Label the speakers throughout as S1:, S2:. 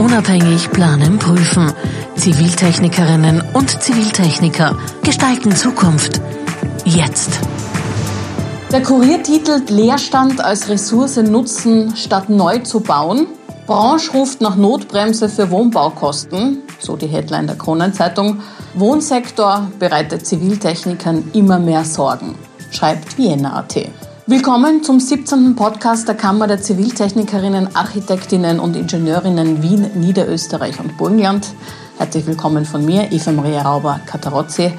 S1: Unabhängig planen, prüfen. Ziviltechnikerinnen und Ziviltechniker gestalten Zukunft. Jetzt.
S2: Der Kurier titelt Leerstand als Ressource nutzen, statt neu zu bauen. Branche ruft nach Notbremse für Wohnbaukosten, so die Headline der Kronenzeitung. Wohnsektor bereitet Ziviltechnikern immer mehr Sorgen, schreibt Vienna.at. Willkommen zum 17. Podcast der Kammer der Ziviltechnikerinnen, Architektinnen und Ingenieurinnen Wien, Niederösterreich und Burgenland. Herzlich willkommen von mir, Eva Maria Rauber-Katarozzi.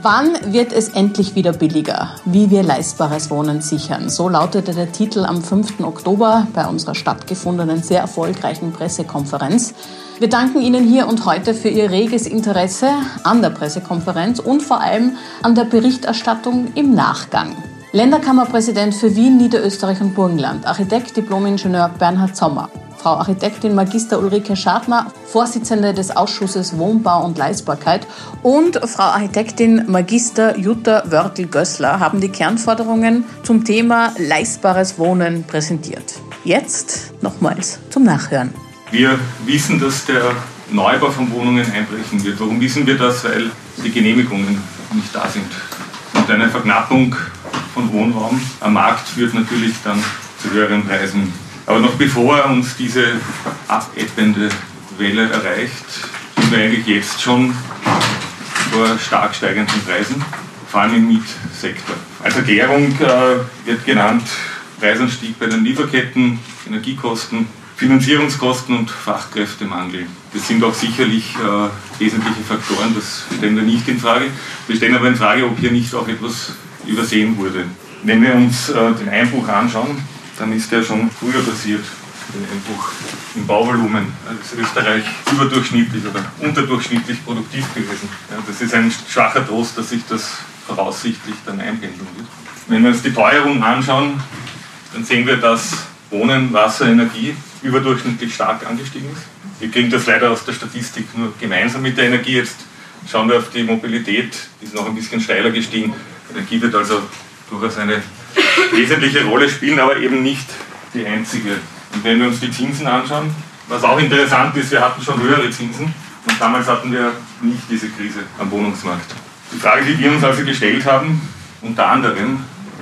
S2: Wann wird es endlich wieder billiger? Wie wir leistbares Wohnen sichern? So lautete der Titel am 5. Oktober bei unserer stattgefundenen, sehr erfolgreichen Pressekonferenz. Wir danken Ihnen hier und heute für Ihr reges Interesse an der Pressekonferenz und vor allem an der Berichterstattung im Nachgang. Länderkammerpräsident für Wien, Niederösterreich und Burgenland, Architekt, Diplomingenieur Bernhard Sommer, Frau Architektin Magister Ulrike Schadner, Vorsitzende des Ausschusses Wohnbau und Leistbarkeit und Frau Architektin Magister Jutta Wörtel-Gössler haben die Kernforderungen zum Thema leistbares Wohnen präsentiert. Jetzt nochmals zum Nachhören.
S3: Wir wissen, dass der Neubau von Wohnungen einbrechen wird. Warum wissen wir das? Weil die Genehmigungen nicht da sind. Und eine Verknappung von Wohnraum am Markt führt natürlich dann zu höheren Preisen. Aber noch bevor uns diese abebbende Welle erreicht, sind wir eigentlich jetzt schon vor stark steigenden Preisen, vor allem im Mietsektor. Als Erklärung äh, wird genannt Preisanstieg bei den Lieferketten, Energiekosten, Finanzierungskosten und Fachkräftemangel. Das sind auch sicherlich äh, wesentliche Faktoren, das stellen wir nicht in Frage. Wir stellen aber in Frage, ob hier nicht auch etwas übersehen wurde. Wenn wir uns äh, den Einbruch anschauen, dann ist der schon früher passiert, der Einbruch im Bauvolumen. Also ist Österreich überdurchschnittlich oder unterdurchschnittlich produktiv gewesen. Ja, das ist ein schwacher Trost, dass sich das voraussichtlich dann einpendeln wird. Wenn wir uns die Teuerung anschauen, dann sehen wir, dass Wohnen, Wasser, Energie überdurchschnittlich stark angestiegen ist. Wir kriegen das leider aus der Statistik nur gemeinsam mit der Energie. Jetzt schauen wir auf die Mobilität, die ist noch ein bisschen steiler gestiegen. Energie wird also durchaus eine wesentliche Rolle spielen, aber eben nicht die einzige. Und wenn wir uns die Zinsen anschauen, was auch interessant ist, wir hatten schon höhere Zinsen und damals hatten wir nicht diese Krise am Wohnungsmarkt. Die Frage, die wir uns also gestellt haben, unter anderem,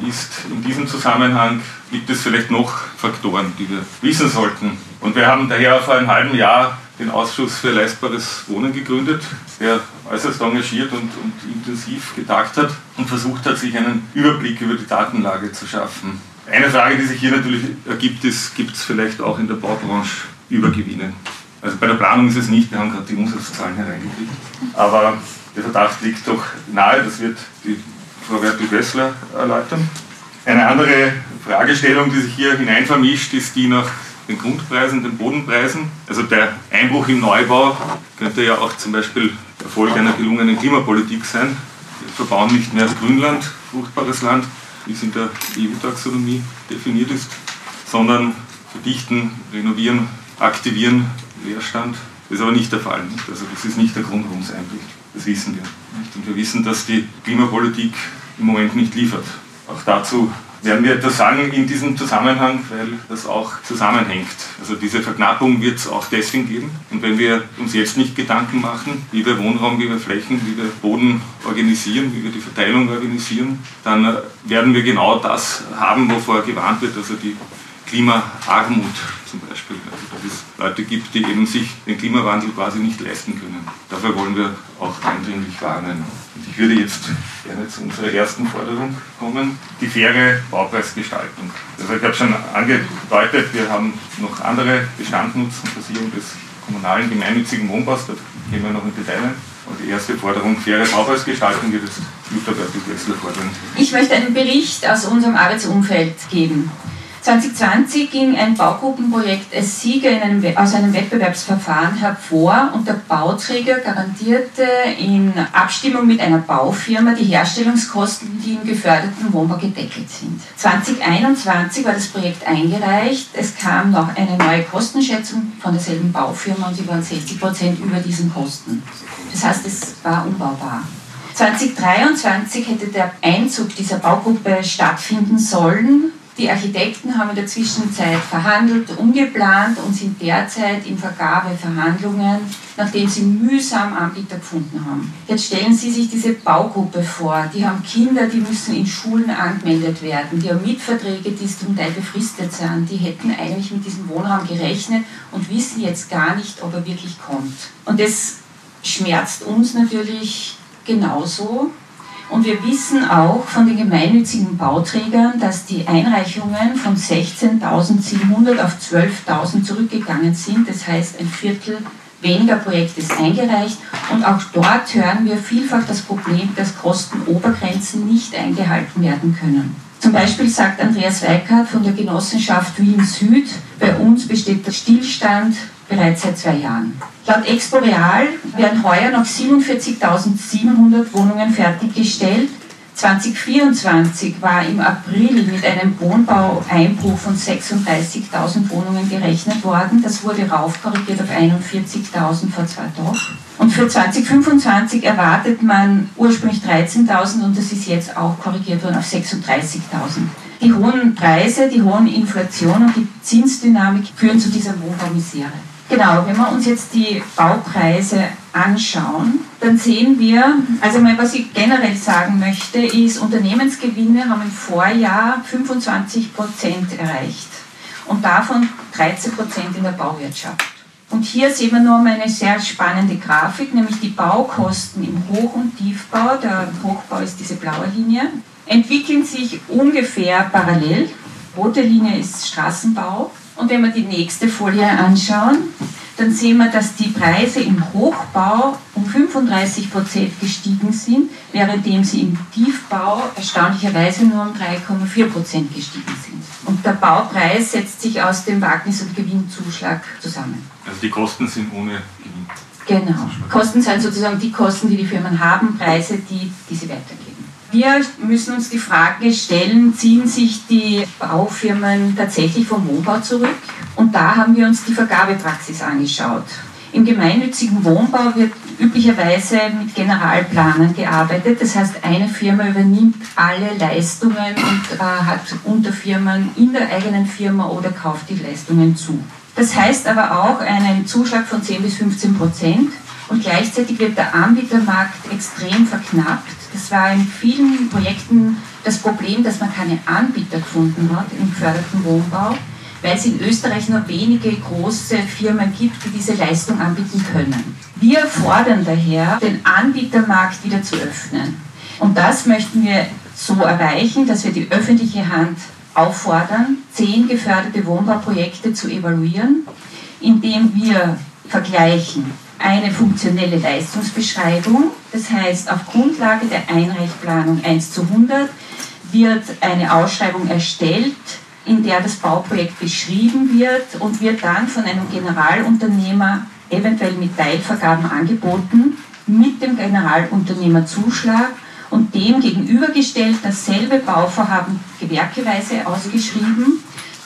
S3: ist in diesem Zusammenhang, gibt es vielleicht noch Faktoren, die wir wissen sollten. Und wir haben daher vor einem halben Jahr den Ausschuss für leistbares Wohnen gegründet, der äußerst engagiert und, und intensiv getagt hat und versucht hat, sich einen Überblick über die Datenlage zu schaffen. Eine Frage, die sich hier natürlich ergibt, ist, gibt es vielleicht auch in der Baubranche Übergewinne? Also bei der Planung ist es nicht, wir haben gerade die Umsatzzahlen hereingekriegt, aber der Verdacht liegt doch nahe, das wird die Frau Wertel-Gössler erläutern. Eine andere Fragestellung, die sich hier hineinvermischt, ist die nach den Grundpreisen, den Bodenpreisen. Also der Einbruch im Neubau könnte ja auch zum Beispiel Erfolg einer gelungenen Klimapolitik sein. Wir verbauen nicht mehr Grünland, fruchtbares Land, wie es in der EU-Taxonomie definiert ist, sondern verdichten, renovieren, aktivieren Leerstand. Das ist aber nicht der Fall. Nicht? Also das ist nicht der Grund, warum es einbricht. Das wissen wir. Nicht? Und wir wissen, dass die Klimapolitik im Moment nicht liefert. Auch dazu werden wir etwas sagen in diesem Zusammenhang, weil das auch zusammenhängt. Also diese Verknappung wird es auch deswegen geben. Und wenn wir uns jetzt nicht Gedanken machen, wie wir Wohnraum, wie wir Flächen, wie wir Boden organisieren, wie wir die Verteilung organisieren, dann äh, werden wir genau das haben, wovor gewarnt wird, also die Klimaarmut zum Beispiel. Also dass es Leute gibt, die eben sich den Klimawandel quasi nicht leisten können. Dafür wollen wir auch eindringlich warnen. Und ich würde jetzt gerne zu unserer ersten Forderung kommen, die faire Baupreisgestaltung. Also ich habe schon angedeutet, wir haben noch andere Bestandnutzenversicherung des kommunalen gemeinnützigen Wohnbaus, da gehen wir noch in Detail Und die erste Forderung, faire Baupreisgestaltung, wird jetzt Jutta Bertel-Wessler fordern.
S4: Ich möchte einen Bericht aus unserem Arbeitsumfeld geben. 2020 ging ein Baugruppenprojekt als Sieger einem, aus einem Wettbewerbsverfahren hervor und der Bauträger garantierte in Abstimmung mit einer Baufirma die Herstellungskosten, die im geförderten Wohnbau gedeckelt sind. 2021 war das Projekt eingereicht. Es kam noch eine neue Kostenschätzung von derselben Baufirma und sie waren 60 Prozent über diesen Kosten. Das heißt, es war unbaubar. 2023 hätte der Einzug dieser Baugruppe stattfinden sollen Die Architekten haben in der Zwischenzeit verhandelt, umgeplant und sind derzeit in Vergabeverhandlungen, nachdem sie mühsam Anbieter gefunden haben. Jetzt stellen Sie sich diese Baugruppe vor. Die haben Kinder, die müssen in Schulen angemeldet werden. Die haben Mietverträge, die zum Teil befristet sind. Die hätten eigentlich mit diesem Wohnraum gerechnet und wissen jetzt gar nicht, ob er wirklich kommt. Und das schmerzt uns natürlich genauso, und wir wissen auch von den gemeinnützigen Bauträgern, dass die Einreichungen von 16.700 auf 12.000 zurückgegangen sind. Das heißt, ein Viertel weniger Projekte ist eingereicht. Und auch dort hören wir vielfach das Problem, dass Kostenobergrenzen nicht eingehalten werden können. Zum Beispiel sagt Andreas Weikert von der Genossenschaft Wien Süd, bei uns besteht der Stillstand bereits seit zwei Jahren. Laut Expo Real werden heuer noch 47.700 Wohnungen fertiggestellt. 2024 war im April mit einem Wohnbaueinbruch von 36.000 Wohnungen gerechnet worden. Das wurde raufkorrigiert auf 41.000 vor zwei Tagen. Und für 2025 erwartet man ursprünglich 13.000 und das ist jetzt auch korrigiert worden auf 36.000. Die hohen Preise, die hohen Inflation und die Zinsdynamik führen zu dieser Wohnbaumisere. Genau, wenn wir uns jetzt die Baupreise anschauen, dann sehen wir, also mal, was ich generell sagen möchte, ist, Unternehmensgewinne haben im Vorjahr 25 Prozent erreicht und davon 13 Prozent in der Bauwirtschaft. Und hier sehen wir mal eine sehr spannende Grafik, nämlich die Baukosten im Hoch- und Tiefbau, der Hochbau ist diese blaue Linie, entwickeln sich ungefähr parallel. Rote Linie ist Straßenbau und wenn wir die nächste Folie anschauen, dann sehen wir, dass die Preise im Hochbau um 35 Prozent gestiegen sind, währenddem sie im Tiefbau erstaunlicherweise nur um 3,4 Prozent gestiegen sind. Und der Baupreis setzt sich aus dem Wagnis- und Gewinnzuschlag zusammen.
S3: Also die Kosten sind ohne Gewinn.
S4: Genau. Kosten sind sozusagen die Kosten, die die Firmen haben, Preise, die, die sie weitergeben. Wir müssen uns die Frage stellen, ziehen sich die Baufirmen tatsächlich vom Wohnbau zurück? Und da haben wir uns die Vergabepraxis angeschaut. Im gemeinnützigen Wohnbau wird üblicherweise mit Generalplanern gearbeitet. Das heißt, eine Firma übernimmt alle Leistungen und äh, hat Unterfirmen in der eigenen Firma oder kauft die Leistungen zu. Das heißt aber auch einen Zuschlag von 10 bis 15 Prozent und gleichzeitig wird der Anbietermarkt extrem verknappt. Das war in vielen Projekten das Problem, dass man keine Anbieter gefunden hat im geförderten Wohnbau, weil es in Österreich nur wenige große Firmen gibt, die diese Leistung anbieten können. Wir fordern daher, den Anbietermarkt wieder zu öffnen. Und das möchten wir so erreichen, dass wir die öffentliche Hand auffordern, zehn geförderte Wohnbauprojekte zu evaluieren, indem wir vergleichen eine funktionelle Leistungsbeschreibung. Das heißt, auf Grundlage der Einreichplanung 1 zu 100 wird eine Ausschreibung erstellt, in der das Bauprojekt beschrieben wird und wird dann von einem Generalunternehmer eventuell mit Teilvergaben angeboten, mit dem Generalunternehmerzuschlag und dem gegenübergestellt dasselbe Bauvorhaben gewerkeweise ausgeschrieben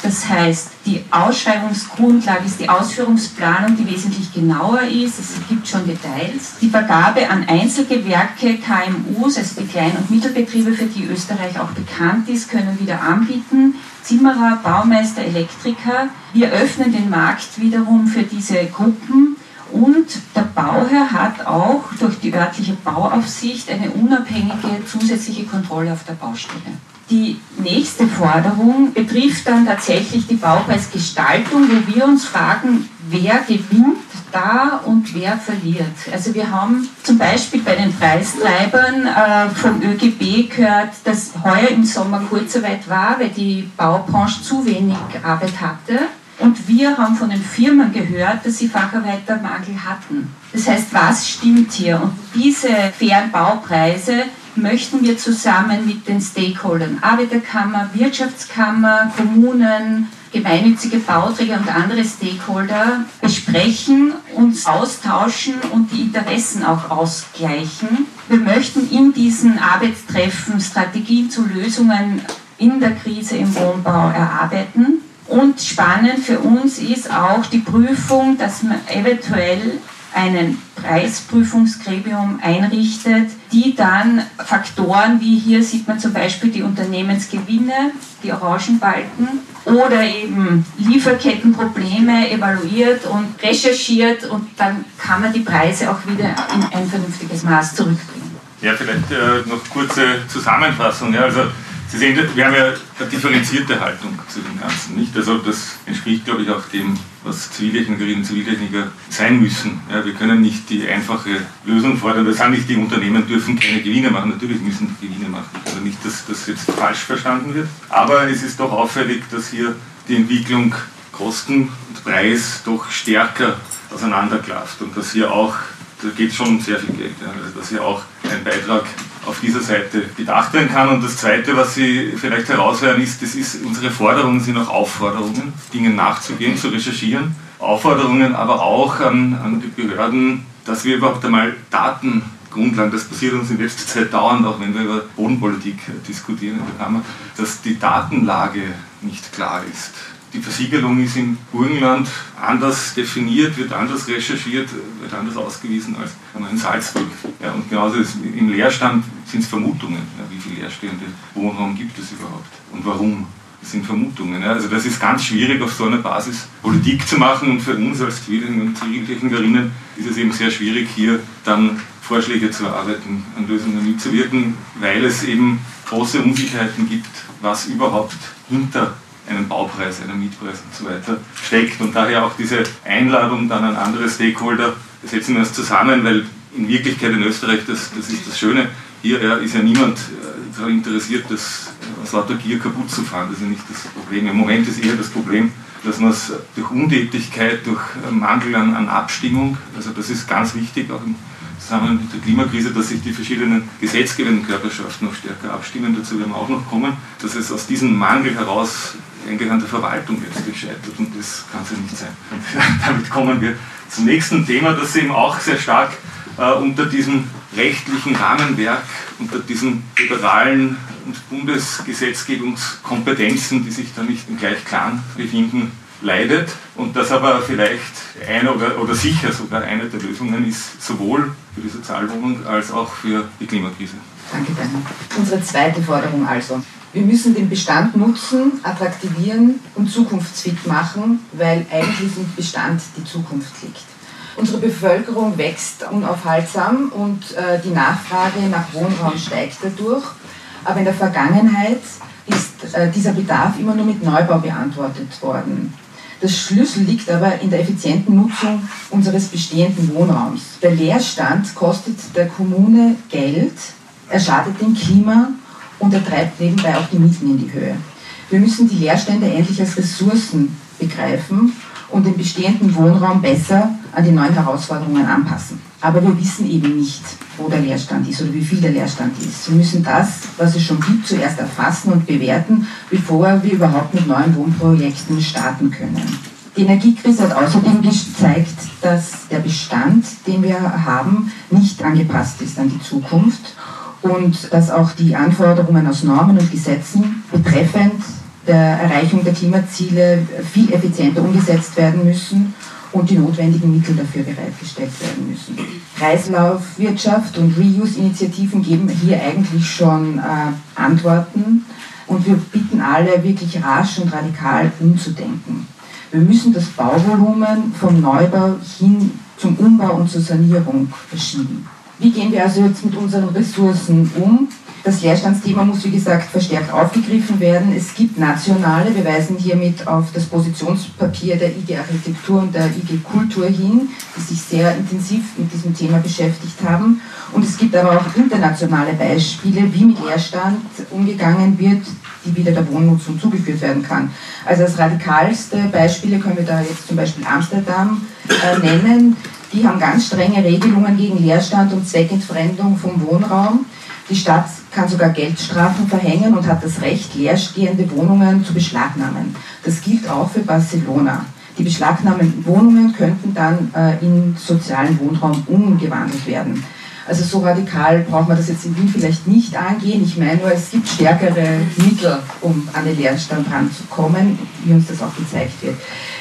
S4: das heißt, die Ausschreibungsgrundlage ist die Ausführungsplanung, die wesentlich genauer ist. Es gibt schon Details. Die Vergabe an Einzelgewerke, KMUs, also die Klein- und Mittelbetriebe, für die Österreich auch bekannt ist, können wieder anbieten. Zimmerer, Baumeister, Elektriker. Wir öffnen den Markt wiederum für diese Gruppen. Und der Bauherr hat auch durch die örtliche Bauaufsicht eine unabhängige zusätzliche Kontrolle auf der Baustelle. Die nächste Forderung betrifft dann tatsächlich die Baupreisgestaltung, wo wir uns fragen, wer gewinnt da und wer verliert. Also wir haben zum Beispiel bei den Preistreibern äh, vom ÖGB gehört, dass heuer im Sommer Kurzarbeit war, weil die Baubranche zu wenig Arbeit hatte. Und wir haben von den Firmen gehört, dass sie Facharbeitermangel hatten. Das heißt, was stimmt hier? Und diese fairen Baupreise möchten wir zusammen mit den Stakeholdern, Arbeiterkammer, Wirtschaftskammer, Kommunen, gemeinnützige Bauträger und andere Stakeholder besprechen, uns austauschen und die Interessen auch ausgleichen. Wir möchten in diesen Arbeitstreffen Strategien zu Lösungen in der Krise im Wohnbau erarbeiten. Und spannend für uns ist auch die Prüfung, dass man eventuell einen Preisprüfungsgremium einrichtet, die dann Faktoren wie hier sieht man zum Beispiel die Unternehmensgewinne, die Orangenbalken oder eben Lieferkettenprobleme evaluiert und recherchiert und dann kann man die Preise auch wieder in ein vernünftiges Maß zurückbringen.
S3: Ja, vielleicht äh, noch kurze Zusammenfassung. Ja, also Sie sehen, wir haben ja eine differenzierte Haltung zu dem Ganzen. Nicht? Also das entspricht, glaube ich, auch dem, was Ziviltechnikerinnen und Ziviltechniker sein müssen. Ja, wir können nicht die einfache Lösung fordern. Das sagen nicht, die Unternehmen dürfen keine Gewinne machen. Natürlich müssen die Gewinne machen. Also nicht, dass das jetzt falsch verstanden wird. Aber es ist doch auffällig, dass hier die Entwicklung Kosten und Preis doch stärker auseinanderklafft und dass hier auch, da geht es schon um sehr viel Geld, ja, also dass hier auch ein Beitrag auf dieser Seite gedacht werden kann. Und das Zweite, was Sie vielleicht heraushören, ist, das ist, unsere Forderungen sind auch Aufforderungen, Dingen nachzugehen, zu recherchieren. Aufforderungen aber auch an, an die Behörden, dass wir überhaupt einmal Datengrundlagen, das passiert uns in letzter Zeit dauernd, auch wenn wir über Bodenpolitik diskutieren in der Kammer, dass die Datenlage nicht klar ist. Die Versiegelung ist im Burgenland anders definiert, wird anders recherchiert, wird anders ausgewiesen als in Salzburg. Ja, und genauso ist im Leerstand sind es Vermutungen. Ja, wie viel leerstehende Wohnraum gibt es überhaupt und warum? Das sind Vermutungen. Ja. Also das ist ganz schwierig, auf so einer Basis Politik zu machen und für uns als Ziviltechniker und Ziviltechnikerinnen ist es eben sehr schwierig, hier dann Vorschläge zu erarbeiten, an Lösungen mitzuwirken, weil es eben große Unsicherheiten gibt, was überhaupt hinter einem Baupreis, einem Mietpreis und so weiter steckt. Und daher auch diese Einladung dann an andere Stakeholder, setzen wir uns zusammen, weil in Wirklichkeit in Österreich, das, das ist das Schöne, hier ja, ist ja niemand äh, daran interessiert, das aus lauter Gier kaputt zu fahren. Das ist ja nicht das Problem. Im Moment ist eher das Problem, dass man es durch Untätigkeit, durch Mangel an, an Abstimmung, also das ist ganz wichtig, auch im Zusammenhang mit der Klimakrise, dass sich die verschiedenen gesetzgebenden Körperschaften noch stärker abstimmen. Dazu werden wir auch noch kommen, dass es aus diesem Mangel heraus eigentlich an der Verwaltung letztlich scheitert und das kann es ja nicht sein. Damit kommen wir zum nächsten Thema, das eben auch sehr stark äh, unter diesem rechtlichen Rahmenwerk, unter diesen liberalen und Bundesgesetzgebungskompetenzen, die sich da nicht im Gleichklang befinden, leidet und das aber vielleicht eine oder, oder sicher sogar eine der Lösungen ist, sowohl für die Sozialwohnung als auch für die Klimakrise.
S5: Danke, Daniel. Unsere zweite Forderung also. Wir müssen den Bestand nutzen, attraktivieren und zukunftsfit machen, weil eigentlich im Bestand die Zukunft liegt. Unsere Bevölkerung wächst unaufhaltsam und äh, die Nachfrage nach Wohnraum steigt dadurch. Aber in der Vergangenheit ist äh, dieser Bedarf immer nur mit Neubau beantwortet worden. Das Schlüssel liegt aber in der effizienten Nutzung unseres bestehenden Wohnraums. Der Leerstand kostet der Kommune Geld, er schadet dem Klima und er treibt nebenbei auch die Mieten in die Höhe. Wir müssen die Leerstände endlich als Ressourcen begreifen und den bestehenden Wohnraum besser an die neuen Herausforderungen anpassen. Aber wir wissen eben nicht, wo der Leerstand ist oder wie viel der Leerstand ist. Wir müssen das, was es schon gibt, zuerst erfassen und bewerten, bevor wir überhaupt mit neuen Wohnprojekten starten können. Die Energiekrise hat außerdem gezeigt, dass der Bestand, den wir haben, nicht angepasst ist an die Zukunft und dass auch die Anforderungen aus Normen und Gesetzen betreffend der Erreichung der Klimaziele viel effizienter umgesetzt werden müssen und die notwendigen Mittel dafür bereitgestellt werden müssen. Kreislaufwirtschaft und Reuse-Initiativen geben hier eigentlich schon äh, Antworten und wir bitten alle wirklich rasch und radikal umzudenken. Wir müssen das Bauvolumen vom Neubau hin zum Umbau und zur Sanierung verschieben. Wie gehen wir also jetzt mit unseren Ressourcen um? Das Leerstandsthema muss, wie gesagt, verstärkt aufgegriffen werden. Es gibt nationale, wir weisen hiermit auf das Positionspapier der IG Architektur und der IG Kultur hin, die sich sehr intensiv mit diesem Thema beschäftigt haben. Und es gibt aber auch internationale Beispiele, wie mit Leerstand umgegangen wird, die wieder der Wohnnutzung zugeführt werden kann. Also als radikalste Beispiele können wir da jetzt zum Beispiel Amsterdam äh, nennen. Die haben ganz strenge Regelungen gegen Leerstand und Zweckentfremdung vom Wohnraum. Die Stadt kann sogar Geldstrafen verhängen und hat das Recht, leerstehende Wohnungen zu beschlagnahmen. Das gilt auch für Barcelona. Die beschlagnahmten Wohnungen könnten dann äh, in sozialen Wohnraum umgewandelt werden. Also so radikal braucht man das jetzt in Wien vielleicht nicht angehen. Ich meine nur, es gibt stärkere Mittel, um an den Lernstand ranzukommen, wie uns das auch gezeigt wird.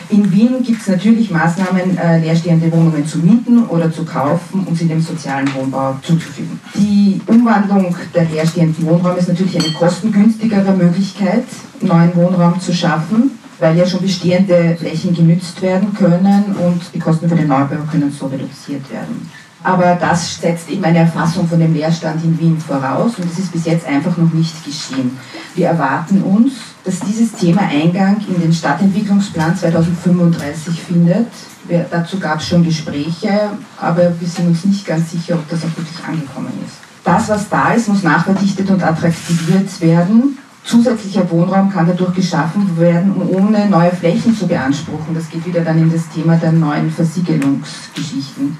S5: In Wien gibt es natürlich Maßnahmen, äh, leerstehende Wohnungen zu mieten oder zu kaufen und sie dem sozialen Wohnbau zuzufügen. Die Umwandlung der leerstehenden Wohnräume ist natürlich eine kostengünstigere Möglichkeit, neuen Wohnraum zu schaffen weil ja schon bestehende Flächen genützt werden können und die Kosten für den Neubau können so reduziert werden. Aber das setzt eben eine Erfassung von dem Leerstand in Wien voraus und das ist bis jetzt einfach noch nicht geschehen. Wir erwarten uns, dass dieses Thema Eingang in den Stadtentwicklungsplan 2035 findet. Wir, dazu gab es schon Gespräche, aber wir sind uns nicht ganz sicher, ob das auch wirklich angekommen ist. Das, was da ist, muss nachverdichtet und attraktiviert werden. Zusätzlicher Wohnraum kann dadurch geschaffen werden, ohne neue Flächen zu beanspruchen. Das geht wieder dann in das Thema der neuen Versiegelungsgeschichten.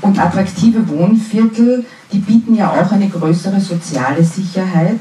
S5: Und attraktive Wohnviertel, die bieten ja auch eine größere soziale Sicherheit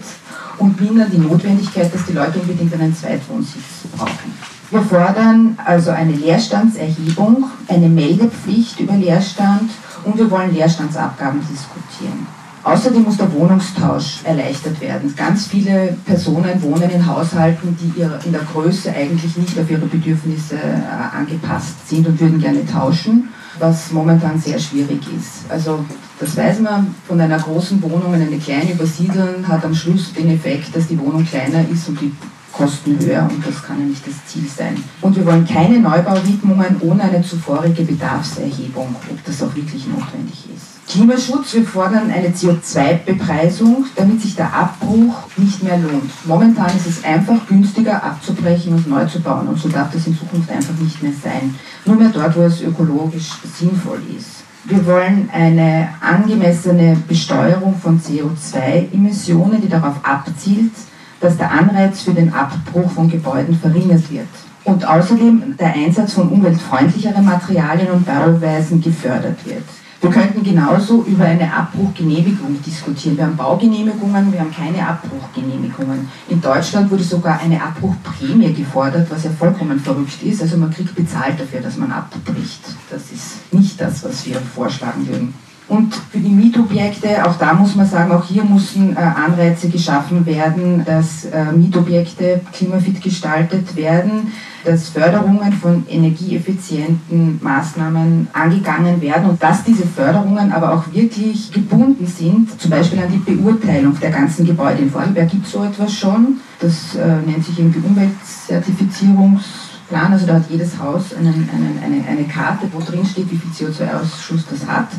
S5: und mindern die Notwendigkeit, dass die Leute unbedingt einen Zweitwohnsitz brauchen. Wir fordern also eine Leerstandserhebung, eine Meldepflicht über Leerstand und wir wollen Leerstandsabgaben diskutieren. Außerdem muss der Wohnungstausch erleichtert werden. Ganz viele Personen wohnen in Haushalten, die in der Größe eigentlich nicht auf ihre Bedürfnisse äh, angepasst sind und würden gerne tauschen was momentan sehr schwierig ist. Also das weiß man, von einer großen Wohnung in eine kleine übersiedeln hat am Schluss den Effekt, dass die Wohnung kleiner ist und die Kosten höher und das kann ja nicht das Ziel sein. Und wir wollen keine Neubauwidmungen ohne eine zuvorige Bedarfserhebung, ob das auch wirklich notwendig ist. Klimaschutz, wir fordern eine CO2-Bepreisung, damit sich der Abbruch nicht mehr lohnt. Momentan ist es einfach günstiger abzubrechen und neu zu bauen und so darf das in Zukunft einfach nicht mehr sein. Nur mehr dort, wo es ökologisch sinnvoll ist. Wir wollen eine angemessene Besteuerung von CO2-Emissionen, die darauf abzielt, dass der Anreiz für den Abbruch von Gebäuden verringert wird. Und außerdem der Einsatz von umweltfreundlicheren Materialien und Bauweisen gefördert wird. Wir könnten genauso über eine Abbruchgenehmigung diskutieren. Wir haben Baugenehmigungen, wir haben keine Abbruchgenehmigungen. In Deutschland wurde sogar eine Abbruchprämie gefordert, was ja vollkommen verrückt ist. Also man kriegt bezahlt dafür, dass man abbricht. Das ist nicht das, was wir vorschlagen würden. Und für die Mietobjekte, auch da muss man sagen, auch hier müssen äh, Anreize geschaffen werden, dass äh, Mietobjekte klimafit gestaltet werden, dass Förderungen von energieeffizienten Maßnahmen angegangen werden und dass diese Förderungen aber auch wirklich gebunden sind, zum Beispiel an die Beurteilung der ganzen Gebäude. In Vorarlberg gibt es so etwas schon, das äh, nennt sich irgendwie Umweltzertifizierungs Plan, also da hat jedes Haus einen, einen, eine, eine Karte, wo drin steht, wie viel CO2-Ausschuss das hat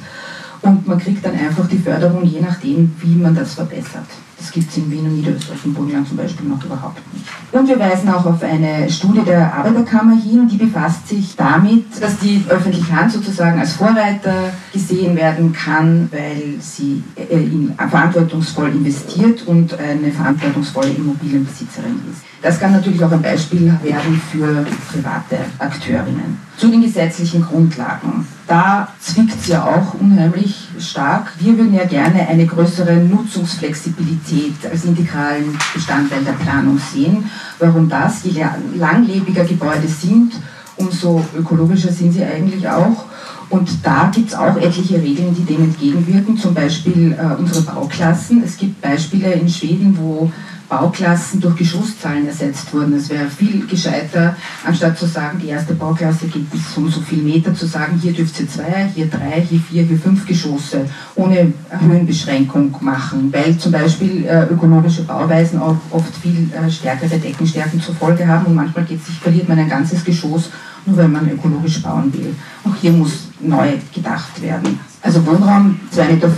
S5: und man kriegt dann einfach die Förderung, je nachdem, wie man das verbessert. Das gibt es in Wien und Niederösterreich und Burgenland zum Beispiel noch überhaupt nicht. Und wir weisen auch auf eine Studie der Arbeiterkammer hin, die befasst sich damit, dass die öffentliche Hand sozusagen als Vorreiter gesehen werden kann, weil sie äh, verantwortungsvoll investiert und eine verantwortungsvolle Immobilienbesitzerin ist. Das kann natürlich auch ein Beispiel werden für private Akteurinnen. Zu den gesetzlichen Grundlagen. Da zwickt es ja auch unheimlich stark. Wir würden ja gerne eine größere Nutzungsflexibilität als integralen Bestandteil der Planung sehen. Warum das? Je langlebiger Gebäude sind, umso ökologischer sind sie eigentlich auch. Und da gibt es auch etliche Regeln, die dem entgegenwirken, zum Beispiel äh, unsere Bauklassen. Es gibt Beispiele in Schweden, wo Bauklassen durch Geschosszahlen ersetzt wurden. Es wäre viel gescheiter, anstatt zu sagen, die erste Bauklasse geht bis so und so viel Meter, zu sagen, hier dürft ihr zwei, hier drei, hier vier, hier fünf Geschosse ohne Höhenbeschränkung machen, weil zum Beispiel äh, ökologische Bauweisen auch oft viel äh, stärkere Deckenstärken zur Folge haben und manchmal geht sich, verliert man ein ganzes Geschoss, nur weil man ökologisch bauen will. Auch hier muss neu gedacht werden. Also Wohnraum 2,50 Meter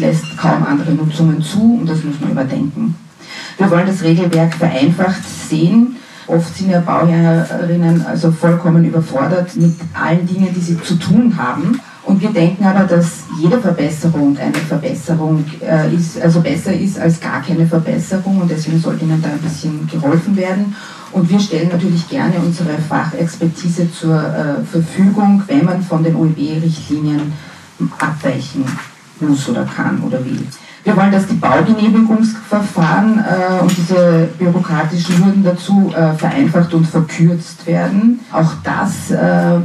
S5: lässt kaum andere Nutzungen zu und das muss man überdenken. Wir wollen das Regelwerk vereinfacht sehen. Oft sind ja Bauherrinnen also vollkommen überfordert mit allen Dingen, die sie zu tun haben. Und wir denken aber, dass jede Verbesserung eine Verbesserung äh, ist, also besser ist als gar keine Verbesserung und deswegen sollte ihnen da ein bisschen geholfen werden. Und wir stellen natürlich gerne unsere Fachexpertise zur äh, Verfügung, wenn man von den OEB-Richtlinien abweichen muss oder kann oder will. Wir wollen, dass die Baugenehmigungsverfahren äh, und diese bürokratischen Hürden dazu äh, vereinfacht und verkürzt werden. Auch das äh,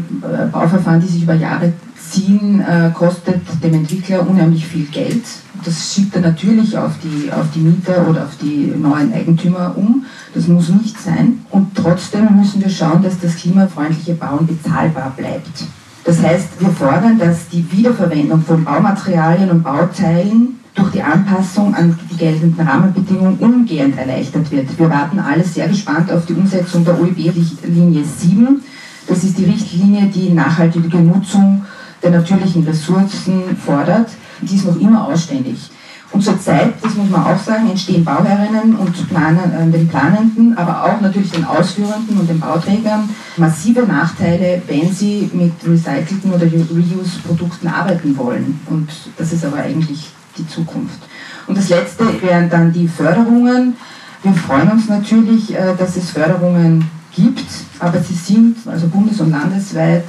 S5: Bauverfahren, die sich über Jahre ziehen, äh, kostet dem Entwickler unheimlich viel Geld. Das schiebt er natürlich auf die, auf die Mieter oder auf die neuen Eigentümer um. Das muss nicht sein. Und trotzdem müssen wir schauen, dass das klimafreundliche Bauen bezahlbar bleibt. Das heißt, wir fordern, dass die Wiederverwendung von Baumaterialien und Bauteilen durch die Anpassung an die geltenden Rahmenbedingungen umgehend erleichtert wird. Wir warten alle sehr gespannt auf die Umsetzung der OEB-Richtlinie 7. Das ist die Richtlinie, die nachhaltige Nutzung der natürlichen Ressourcen fordert. Die ist noch immer ausständig. Und zurzeit, das muss man auch sagen, entstehen Bauherrinnen und Planen, äh, den Planenden, aber auch natürlich den Ausführenden und den Bauträgern massive Nachteile, wenn sie mit recycelten oder Reuse-Produkten arbeiten wollen. Und das ist aber eigentlich die Zukunft. Und das Letzte wären dann die Förderungen. Wir freuen uns natürlich, äh, dass es Förderungen gibt, aber sie sind also bundes- und landesweit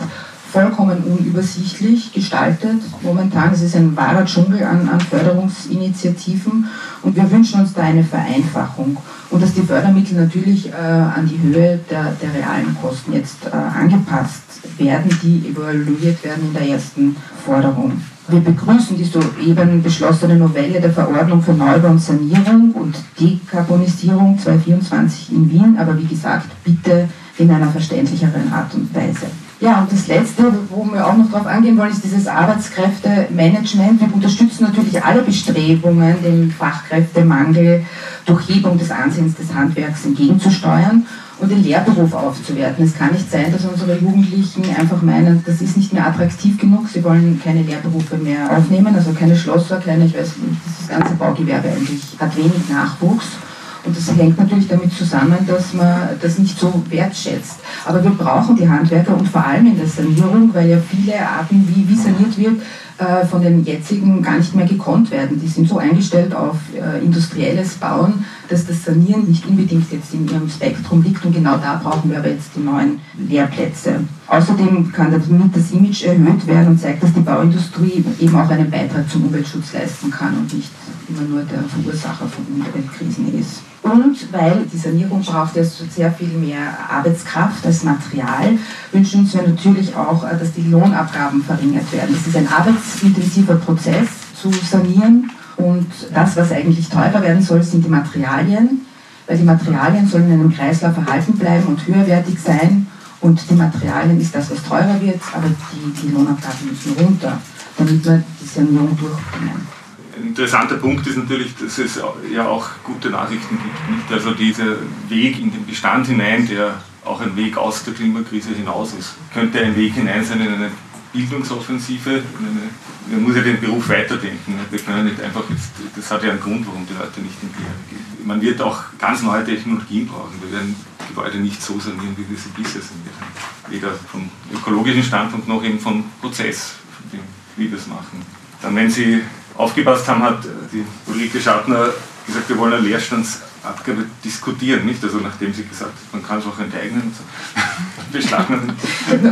S5: vollkommen unübersichtlich gestaltet. Momentan ist es ein wahrer Dschungel an, an, Förderungsinitiativen und wir wünschen uns da eine Vereinfachung und dass die Fördermittel natürlich äh, an die Höhe der, der realen Kosten jetzt äh, angepasst werden, die evaluiert werden in der ersten Forderung. Wir begrüßen die soeben beschlossene Novelle der Verordnung für Neubau und Sanierung und Dekarbonisierung 2024 in Wien, aber wie gesagt, bitte in einer verständlicheren Art und Weise. Ja, und das Letzte, wo wir auch noch darauf angehen wollen, ist dieses Arbeitskräftemanagement. Wir unterstützen natürlich alle Bestrebungen, dem Fachkräftemangel durch Hebung des Ansehens des Handwerks entgegenzusteuern und den Lehrberuf aufzuwerten. Es kann nicht sein, dass unsere Jugendlichen einfach meinen, das ist nicht mehr attraktiv genug, sie wollen keine Lehrberufe mehr aufnehmen, also keine Schlosser, keine, ich weiß nicht, das ganze Baugewerbe eigentlich hat wenig Nachwuchs. Und das hängt natürlich damit zusammen, dass man das nicht so wertschätzt. Aber wir brauchen die Handwerker und vor allem in der Sanierung, weil ja viele Arten, wie, wie saniert wird, äh, von den jetzigen gar nicht mehr gekonnt werden. Die sind so eingestellt auf äh, industrielles Bauen, dass das Sanieren nicht unbedingt jetzt in ihrem Spektrum liegt und genau da brauchen wir aber jetzt die neuen Lehrplätze. Außerdem kann damit das Image erhöht werden und zeigt, dass die Bauindustrie eben auch einen Beitrag zum Umweltschutz leisten kann und nicht immer nur der Verursacher von Umweltkrisen ist. Und weil die Sanierung braucht ja sehr viel mehr Arbeitskraft als Material, wünschen uns wir natürlich auch, äh, dass die Lohnabgaben verringert werden. Das ist ein arbeitsintensiver Prozess zu sanieren und das, was eigentlich teurer werden soll, sind die Materialien, weil die Materialien sollen in einem Kreislauf erhalten bleiben und höherwertig sein und die Materialien ist das, was teurer wird, aber die, die Lohnabgaben müssen runter, damit wir die Sanierung durchbringen.
S3: Ein interessanter Punkt ist natürlich, dass es ja auch gute Nachrichten gibt. Nicht? Also dieser Weg in den Bestand hinein, der auch ein Weg aus der Klimakrise hinaus ist, könnte ein Weg hinein sein in eine Bildungsoffensive. In eine, man muss ja den Beruf weiterdenken. Wir können nicht einfach jetzt, das hat ja einen Grund, warum die Leute nicht in die Lehre gehen. Man wird auch ganz neue Technologien brauchen. Wir werden Gebäude nicht so sanieren, wie wir sie bisher saniert haben. Weder vom ökologischen Standpunkt noch eben vom Prozess, wie wir es machen. Dann, wenn Sie aufgepasst haben, hat die Ulrike Schartner gesagt, wir wollen eine Leerstandsabgabe diskutieren, nicht? Also nachdem sie gesagt hat, man kann es auch enteignen und so.
S5: beschlagnaden.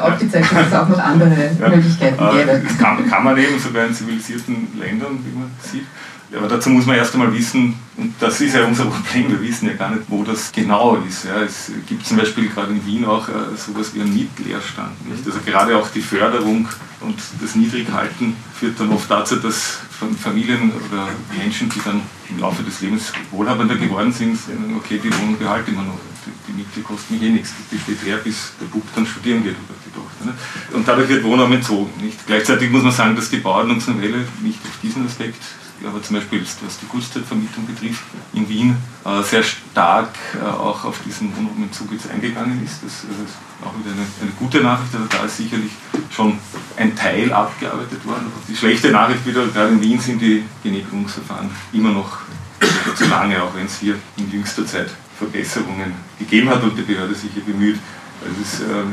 S5: aufgezeigt, dass es auch noch andere ja. Möglichkeiten gäbe.
S3: Das kann, kann man eben sogar in zivilisierten Ländern, wie man sieht. Aber dazu muss man erst einmal wissen, und das ist ja unser Problem, wir wissen ja gar nicht, wo das genau ist. Ja, es gibt zum Beispiel gerade in Wien auch äh, sowas wie einen Mietleerstand. Nicht? Also gerade auch die Förderung und das Niedrighalten führt dann oft dazu, dass Familien oder Menschen, die dann im Laufe des Lebens wohlhabender geworden sind, sagen, okay, die Wohnung behalte ich mir noch. Die, Miete kostet mich eh nichts. Die steht leer, bis der Bub dann studieren geht oder die Tochter. Nicht? Und dadurch wird Wohnraum entzogen. Nicht? Gleichzeitig muss man sagen, dass die Bauordnungsnovelle nicht auf diesen Aspekt aber zum Beispiel, was die Kurzzeitvermietung betrifft, in Wien äh, sehr stark äh, auch auf diesen Wohnraumentzug jetzt eingegangen ist. Das, das ist auch wieder eine, eine, gute Nachricht, also da ist sicherlich schon ein Teil abgearbeitet worden. Aber die schlechte Nachricht wieder, gerade in Wien sind die Genehmigungsverfahren immer noch zu lange, auch wenn es hier in jüngster Zeit Verbesserungen gegeben hat und die Behörde sich hier bemüht. Also es ist, äh,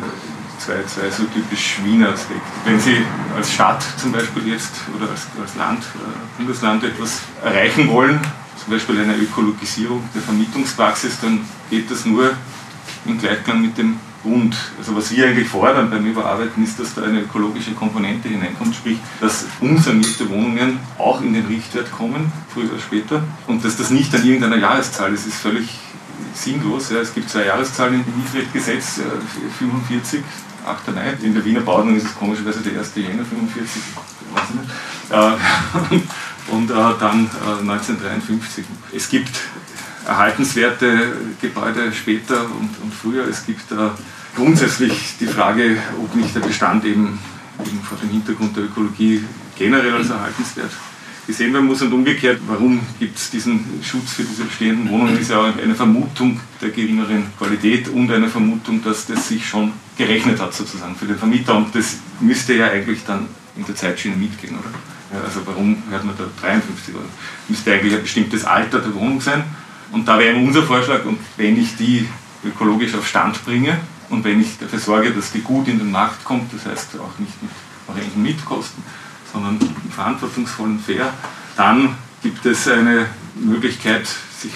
S3: zwei, zwei so typisch Wiener Aspekte. Wenn Sie als Stadt zum Beispiel jetzt oder als, als Land, äh, Bundesland etwas erreichen wollen, zum Beispiel eine Ökologisierung der Vermietungspraxis, dann geht das nur im Gleichklang mit dem Bund. Also was wir eigentlich fordern beim Überarbeiten ist, dass da eine ökologische Komponente hineinkommt, sprich, dass unsanierte Wohnungen auch in den Richtwert kommen, früher oder später, und dass das nicht an irgendeiner Jahreszahl ist. Ist völlig sinnlos. Ja. Es gibt zwei Jahreszahlen im Mietwertgesetz, 45, 8. Mai. In der Wiener Bauordnung ist es komischerweise der 1. Jänner 45, weiß ich nicht. Äh, und äh, dann 1953. Es gibt erhaltenswerte Gebäude später und, und früher. Es gibt grundsätzlich die Frage, ob nicht der Bestand eben, eben vor dem Hintergrund der Ökologie generell als erhaltenswert gesehen werden muss und umgekehrt, warum gibt es diesen Schutz für diese bestehenden Wohnungen, ist ja auch eine Vermutung der geringeren Qualität und eine Vermutung, dass das sich schon gerechnet hat sozusagen für den Vermieter und das müsste ja eigentlich dann in der Zeitschiene mitgehen, oder? Ja, also warum hört man da 53 oder? Müsste eigentlich ein bestimmtes Alter der Wohnung sein und da wäre unser Vorschlag und wenn ich die ökologisch auf Stand bringe und wenn ich dafür sorge, dass die gut in den Markt kommt, das heißt auch nicht mit horrenden Mietkosten, sondern verantwortungsvoll fair, dann gibt es eine Möglichkeit, sich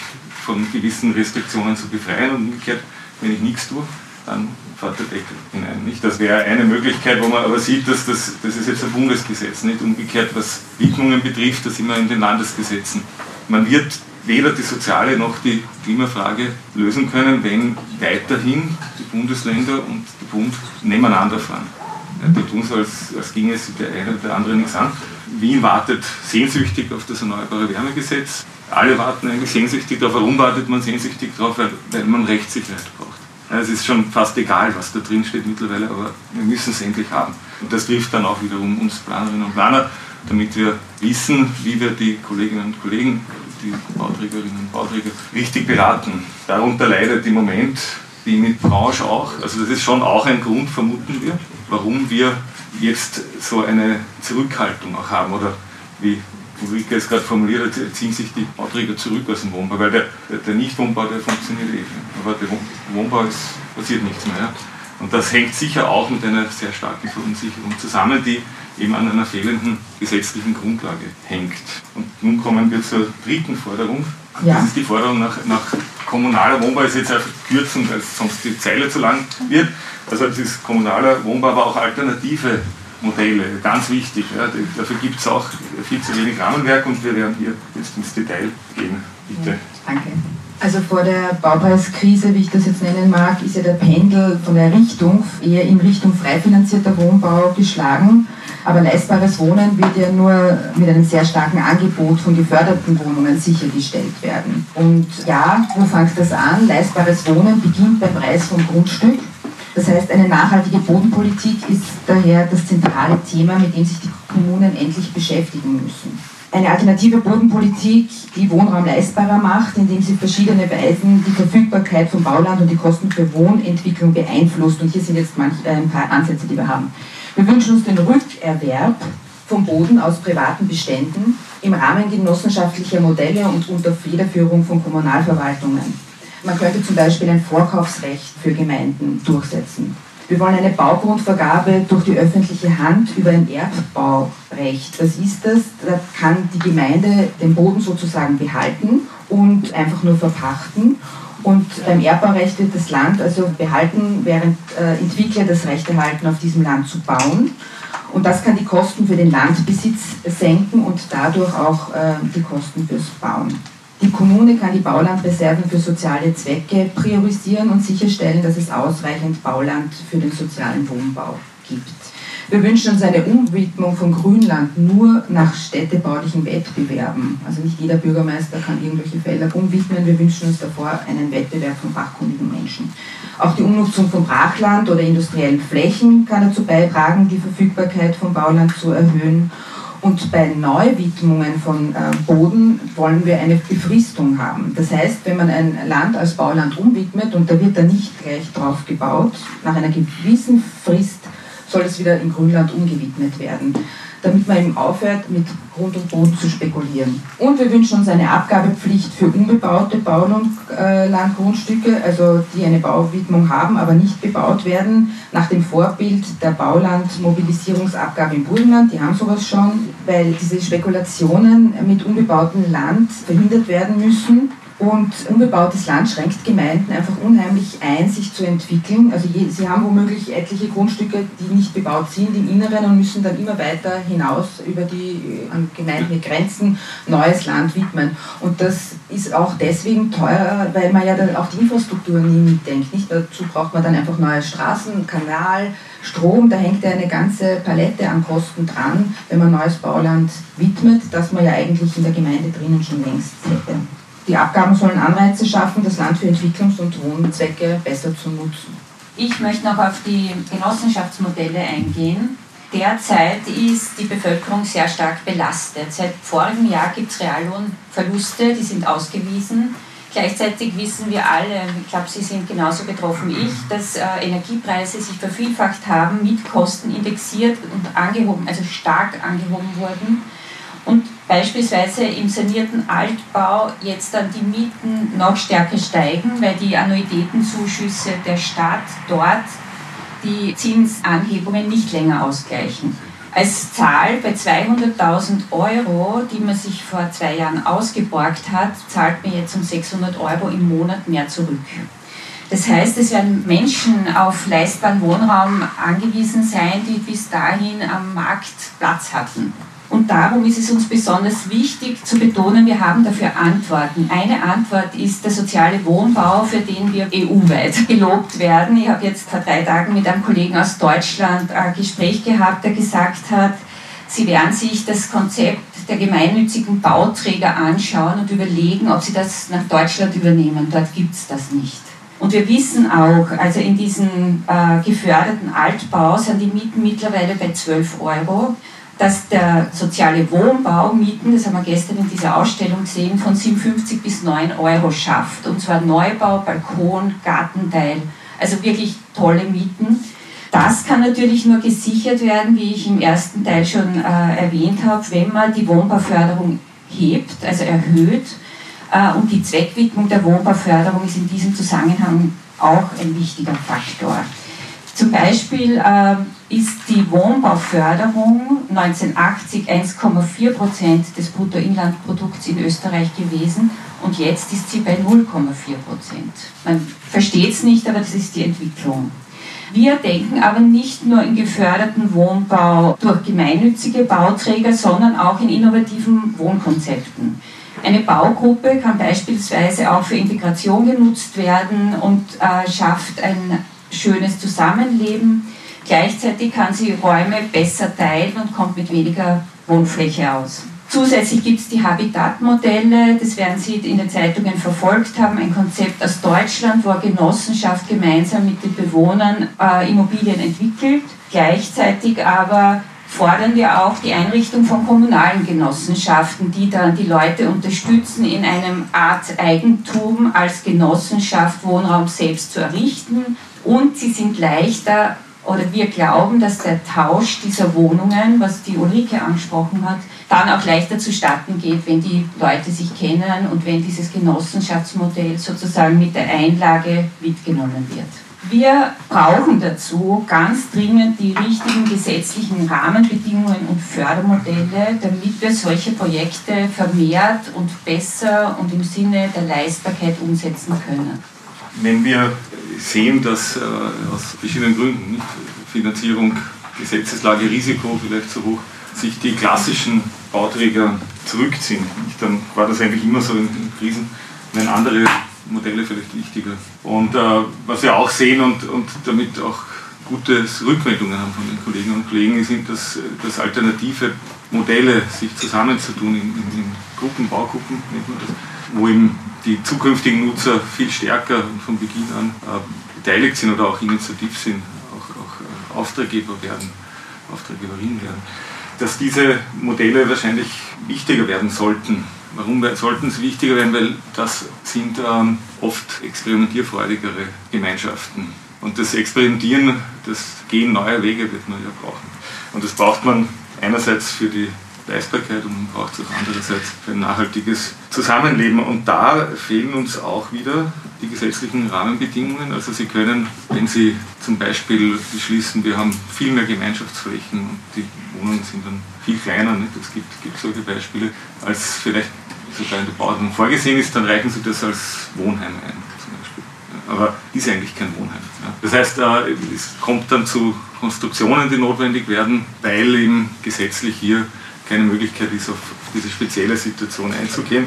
S3: von gewissen Restriktionen zu befreien und umgekehrt, wenn ich nichts tue, dann fährt der Deckel hinein. Nicht? Das wäre eine Möglichkeit, wo man aber sieht, dass das, das ist jetzt ein Bundesgesetz, nicht umgekehrt, was Widmungen betrifft, das immer in den Landesgesetzen. Man wird weder die soziale noch die Klimafrage lösen können, wenn weiterhin die Bundesländer und der Bund nebeneinander fahren. Die tun so, als, als ginge es der eine oder der andere nichts an. Wien wartet sehnsüchtig auf das Erneuerbare Wärmegesetz. Alle warten eigentlich sehnsüchtig darauf. Warum wartet man sehnsüchtig darauf? Weil, weil man Rechtssicherheit braucht. Es ist schon fast egal, was da drin steht mittlerweile, aber wir müssen es endlich haben. Und das trifft dann auch wiederum uns Planerinnen und Planer, damit wir wissen, wie wir die Kolleginnen und Kollegen, die Bauträgerinnen und Bauträger richtig beraten. Darunter leidet im Moment die mit Branche auch. Also das ist schon auch ein Grund, vermuten wir, warum wir jetzt so eine Zurückhaltung auch haben oder wie Ulrike es gerade formuliert hat, ziehen sich die Bauträger zurück aus dem Wohnbau, weil der, der Nicht-Wohnbau, der funktioniert eh. Aber der Wohnbau ist, passiert nichts mehr. Ja. Und das hängt sicher auch mit einer sehr starken Verunsicherung zusammen, die eben an einer fehlenden gesetzlichen Grundlage hängt. Und nun kommen wir zur dritten Forderung. Ja. Das ist die Forderung nach, nach kommunaler Wohnbau, ist jetzt einfach Kürzung, weil sonst die Zeile zu lang wird. Also das ist kommunaler Wohnbau, aber auch alternative Modelle, ganz wichtig. Ja. Dafür gibt es auch viel zu wenig Rahmenwerk und wir werden hier jetzt ins Detail gehen. Bitte. Ja,
S5: danke. Also vor der Baupreiskrise, wie ich das jetzt nennen mag, ist ja der Pendel von der Richtung eher in Richtung frei finanzierter Wohnbau geschlagen. Aber leistbares Wohnen wird ja nur mit einem sehr starken Angebot von geförderten Wohnungen sichergestellt werden. Und ja, wo fängt das an? Leistbares Wohnen beginnt beim Preis vom Grundstück. Das heißt, eine nachhaltige Bodenpolitik ist daher das zentrale Thema, mit dem sich die Kommunen endlich beschäftigen müssen. Eine alternative Bodenpolitik, die Wohnraum leistbarer macht, indem sie verschiedene Weisen die Verfügbarkeit von Bauland und die Kosten für Wohnentwicklung beeinflusst. Und hier sind jetzt manch, äh, ein paar Ansätze, die wir haben. Wir wünschen uns den Rückerwerb vom Boden aus privaten Beständen im Rahmen genossenschaftlicher Modelle und unter Federführung von Kommunalverwaltungen. Man könnte zum Beispiel ein Vorkaufsrecht für Gemeinden durchsetzen. Wir wollen eine Baugrundvergabe durch die öffentliche Hand über ein Erbbaurecht. Was ist das? Da kann die Gemeinde den Boden sozusagen behalten und einfach nur verpachten. Und beim Erbbaurecht wird das Land also behalten, während äh, Entwickler das Recht erhalten, auf diesem Land zu bauen. Und das kann die Kosten für den Landbesitz senken und dadurch auch äh, die Kosten fürs Bauen. Die Kommune kann die Baulandreserven für soziale Zwecke priorisieren und sicherstellen, dass es ausreichend Bauland für den sozialen Wohnbau gibt. Wir wünschen uns eine Umwidmung von Grünland nur nach städtebaulichen Wettbewerben. Also nicht jeder Bürgermeister kann irgendwelche Felder umwidmen. Wir wünschen uns davor einen Wettbewerb von fachkundigen Menschen. Auch die Umnutzung von Brachland oder industriellen Flächen kann dazu beitragen, die Verfügbarkeit von Bauland zu erhöhen. Und bei Neuwidmungen von äh, Boden wollen wir eine Befristung haben. Das heißt, wenn man ein Land als Bauland umwidmet und da wird da nicht gleich drauf gebaut, nach einer gewissen Frist soll es wieder in Grünland umgewidmet werden damit man eben aufhört, mit Grund und Boden zu spekulieren. Und wir wünschen uns eine Abgabepflicht für unbebaute Baulandgrundstücke, also die eine Bauwidmung haben, aber nicht bebaut werden, nach dem Vorbild der Baulandmobilisierungsabgabe im Burgenland. Die haben sowas schon, weil diese Spekulationen mit unbebautem Land verhindert werden müssen Und unbebautes Land schränkt Gemeinden einfach unheimlich ein, sich zu entwickeln. Also je, sie haben womöglich etliche Grundstücke, die nicht bebaut sind im Inneren und müssen dann immer weiter hinaus über die an Gemeinden Grenzen neues Land widmen. Und das ist auch deswegen teuer, weil man ja dann auch die Infrastruktur nie mitdenkt. Nicht? Dazu braucht man dann einfach neue Straßen, Kanal, Strom, da hängt ja eine ganze Palette an Kosten dran, wenn man neues Bauland widmet, das man ja eigentlich in der Gemeinde drinnen schon längst hätte. Die Abgaben sollen Anreize schaffen, das Land für Entwicklungs- und Wohnzwecke besser zu nutzen.
S4: Ich möchte noch auf die Genossenschaftsmodelle eingehen. Derzeit ist die Bevölkerung sehr stark belastet. Seit vorigem Jahr gibt es Reallohnverluste, die sind ausgewiesen. Gleichzeitig wissen wir alle, ich glaube, Sie sind genauso betroffen wie ich, dass äh, Energiepreise sich vervielfacht haben, Mietkosten indexiert und angehoben, also stark angehoben wurden. Und beispielsweise im sanierten Altbau jetzt dann die Mieten noch stärker steigen, weil die Annuitätenzuschüsse der Stadt dort die Zinsanhebungen nicht länger ausgleichen. Als Zahl bei 200.000 Euro, die man sich vor zwei Jahren ausgeborgt hat, zahlt man jetzt um 600 Euro im Monat mehr zurück. Das heißt, es werden Menschen auf leistbaren Wohnraum angewiesen sein, die bis dahin am Markt Platz hatten. Und darum ist es uns besonders wichtig zu betonen, wir haben dafür Antworten. Eine Antwort ist der soziale Wohnbau, für den wir EU-weit gelobt werden. Ich habe jetzt vor drei Tagen mit einem Kollegen aus Deutschland ein Gespräch gehabt, der gesagt hat, sie werden sich das Konzept der gemeinnützigen Bauträger anschauen und überlegen, ob sie das nach Deutschland übernehmen. Dort gibt es das nicht. Und wir wissen auch, also in diesem äh, geförderten Altbau sind die Mieten mittlerweile bei 12 Euro dass der soziale Wohnbau Mieten, das haben wir gestern in dieser Ausstellung gesehen, von 57 bis 9 Euro schafft. Und zwar Neubau, Balkon, Gartenteil, also wirklich tolle Mieten. Das kann natürlich nur gesichert werden, wie ich im ersten Teil schon äh, erwähnt habe, wenn man die Wohnbauförderung hebt, also erhöht. Äh, und die Zweckwidmung der Wohnbauförderung ist in diesem Zusammenhang auch ein wichtiger Faktor. Zum Beispiel äh, ist die Wohnbauförderung 1980 1,4 Prozent des Bruttoinlandprodukts in Österreich gewesen und jetzt ist sie bei 0,4 Prozent. Man versteht es nicht, aber das ist die Entwicklung. Wir denken aber nicht nur in geförderten Wohnbau durch gemeinnützige Bauträger, sondern auch in innovativen Wohnkonzepten. Eine Baugruppe kann beispielsweise auch für Integration genutzt werden und äh, schafft ein schönes Zusammenleben. Gleichzeitig kann sie Räume besser teilen und kommt mit weniger Wohnfläche aus. Zusätzlich gibt es die Habitatmodelle, das werden Sie in den Zeitungen verfolgt haben, ein Konzept aus Deutschland, wo eine Genossenschaft gemeinsam mit den Bewohnern äh, Immobilien entwickelt. Gleichzeitig aber fordern wir auch die Einrichtung von kommunalen Genossenschaften, die dann die Leute unterstützen, in einem Art Eigentum als Genossenschaft Wohnraum selbst zu errichten. Und sie sind leichter oder wir glauben, dass der Tausch dieser Wohnungen, was die Ulrike angesprochen hat, dann auch leichter zustatten geht, wenn die Leute sich kennen und wenn dieses Genossenschaftsmodell sozusagen mit der Einlage mitgenommen wird. Wir brauchen dazu ganz dringend die richtigen gesetzlichen Rahmenbedingungen und Fördermodelle, damit wir solche Projekte vermehrt und besser und im Sinne der Leistbarkeit umsetzen können.
S3: Wenn wir sehen, dass äh, aus verschiedenen Gründen, nicht? Finanzierung, Gesetzeslage, Risiko vielleicht zu hoch, sich die klassischen Bauträger zurückziehen. Nicht? Dann war das eigentlich immer so in, in Krisen, wenn andere Modelle vielleicht wichtiger. Und äh, was wir auch sehen und, und damit auch gute Rückmeldungen haben von den Kolleginnen und Kollegen, sind, dass, dass alternative Modelle sich zusammenzutun in, in, in Gruppen, Baugruppen nennt man das, wo eben die zukünftigen Nutzer viel stärker von Beginn an äh, beteiligt sind oder auch initiativ sind, auch, auch äh, Auftraggeber werden, Auftraggeberinnen werden, dass diese Modelle wahrscheinlich wichtiger werden sollten. Warum sollten sie wichtiger werden? Weil das sind ähm, oft experimentierfreudigere Gemeinschaften. Und das Experimentieren, das Gehen neuer Wege wird man ja brauchen. Und das braucht man einerseits für die Leistbarkeit und man braucht es auch andererseits für ein nachhaltiges Zusammenleben. Und da fehlen uns auch wieder die gesetzlichen Rahmenbedingungen. Also Sie können wenn Sie zum Beispiel beschließen, wir haben viel mehr Gemeinschaftsflächen und die Wohnungen sind dann viel kleiner, nicht? es gibt, gibt solche Beispiele, als vielleicht sogar in der Bauordnung vorgesehen ist, dann reichen Sie das als Wohnheim ein zum Beispiel. Aber ist eigentlich kein Wohnheim. Das heißt, äh, es kommt dann zu Konstruktionen, die notwendig werden, weil eben gesetzlich hier keine Möglichkeit ist, auf diese spezielle Situation einzugehen.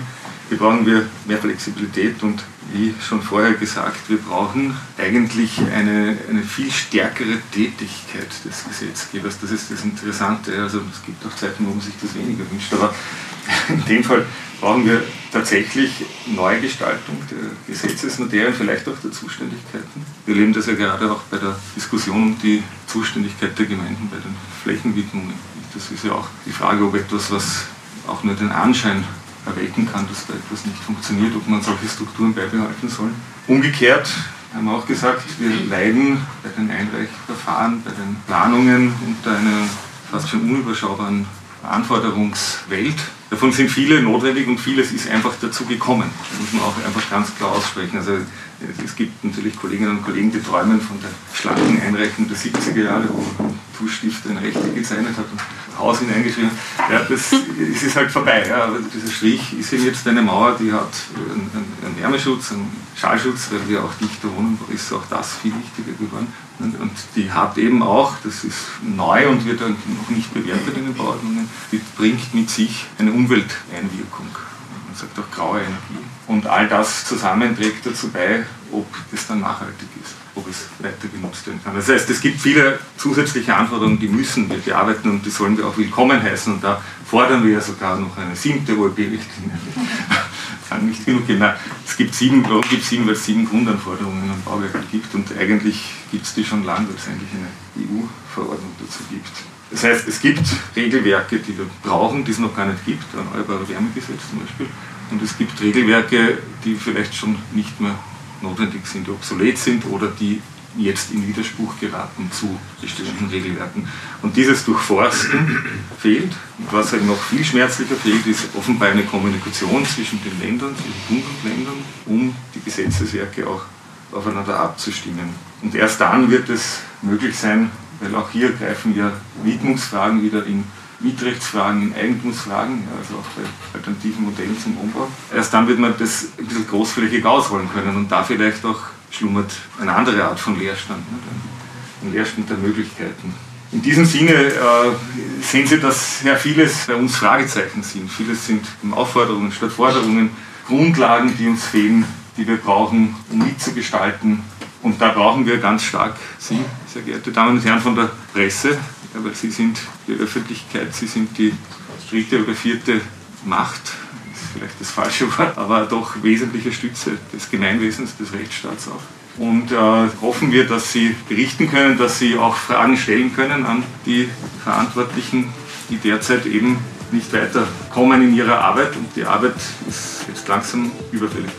S3: Hier brauchen wir mehr Flexibilität und wie schon vorher gesagt, wir brauchen eigentlich eine, eine viel stärkere Tätigkeit des Gesetzgebers. Das ist das Interessante. Also es gibt auch Zeiten, wo man sich das weniger wünscht, aber in dem Fall brauchen wir tatsächlich Neugestaltung der Gesetzesmaterien, vielleicht auch der Zuständigkeiten. Wir erleben das ja gerade auch bei der Diskussion um die Zuständigkeit der Gemeinden bei den Flächenwidmungen. Das ist ja auch die Frage, ob etwas, was auch nur den Anschein erwecken kann, dass da etwas nicht funktioniert, ob man solche Strukturen beibehalten soll. Umgekehrt haben wir auch gesagt, wir leiden bei den Einreichverfahren, bei den Planungen unter einer fast schon unüberschaubaren Anforderungswelt. Davon sind viele notwendig und vieles ist einfach dazu gekommen. Das muss man auch einfach ganz klar aussprechen. Also es gibt natürlich Kolleginnen und Kollegen, die träumen von der schlanken Einreichung der 70er Jahre, wo ein Tuschstifter eine Rechte gezeichnet hat und Haus hineingeschrieben hat. Ja, das es ist halt vorbei. Ja. Aber dieser Strich ist eben jetzt eine Mauer, die hat einen, einen Wärmeschutz, einen Schallschutz, weil wir auch dichter wohnen, ist auch das viel wichtiger geworden. Und, und die hat eben auch, das ist neu und wird noch nicht bewertet in den Bauordnungen, die bringt mit sich eine Umwelteinwirkung. Man sagt auch graue Energie. Und all das zusammen trägt dazu bei, ob es dann nachhaltig ist, ob es weiter genutzt werden kann. Das heißt, es gibt viele zusätzliche Anforderungen, die müssen wir bearbeiten und die sollen wir auch willkommen heißen. Und da fordern wir ja sogar noch eine siebte OEB-Richtlinie. kann nicht genug geben. Es gibt sieben, gibt sieben, weil es sieben Grundanforderungen am Bauwerk gibt und eigentlich gibt es die schon lange, weil es eigentlich eine EU-Verordnung dazu gibt. Das heißt, es gibt Regelwerke, die wir brauchen, die es noch gar nicht gibt, Erneuerbare Wärmegesetz zum Beispiel. Und es gibt Regelwerke, die vielleicht schon nicht mehr notwendig sind, die obsolet sind oder die jetzt in Widerspruch geraten zu bestimmten Regelwerken. Und dieses Durchforsten fehlt. Und was halt noch viel schmerzlicher fehlt, ist offenbar eine Kommunikation zwischen den Ländern, zwischen Bund und Ländern, um die Gesetzeswerke auch aufeinander abzustimmen. Und erst dann wird es möglich sein, weil auch hier greifen ja Widmungsfragen wieder in Mietrechtsfragen, in Eigentumsfragen, also auch bei alternativen Modellen zum Umbau. Erst dann wird man das ein bisschen großflächig ausrollen können und da vielleicht auch schlummert eine andere Art von Leerstand, ne? ein Leerstand der Möglichkeiten. In diesem Sinne äh, sehen Sie, dass sehr vieles bei uns Fragezeichen sind. Vieles sind Aufforderungen statt Forderungen, Grundlagen, die uns fehlen, die wir brauchen, um mitzugestalten. Und da brauchen wir ganz stark Sie, sehr geehrte Damen und Herren von der Presse, weil Sie sind die Öffentlichkeit, Sie sind die dritte oder vierte Macht vielleicht das falsche Wort, aber doch wesentliche Stütze des Gemeinwesens, des Rechtsstaats auch. Und äh, hoffen wir, dass Sie berichten können, dass Sie auch Fragen stellen können an die Verantwortlichen, die derzeit eben nicht weiterkommen in ihrer Arbeit. Und die Arbeit ist jetzt langsam überfällig.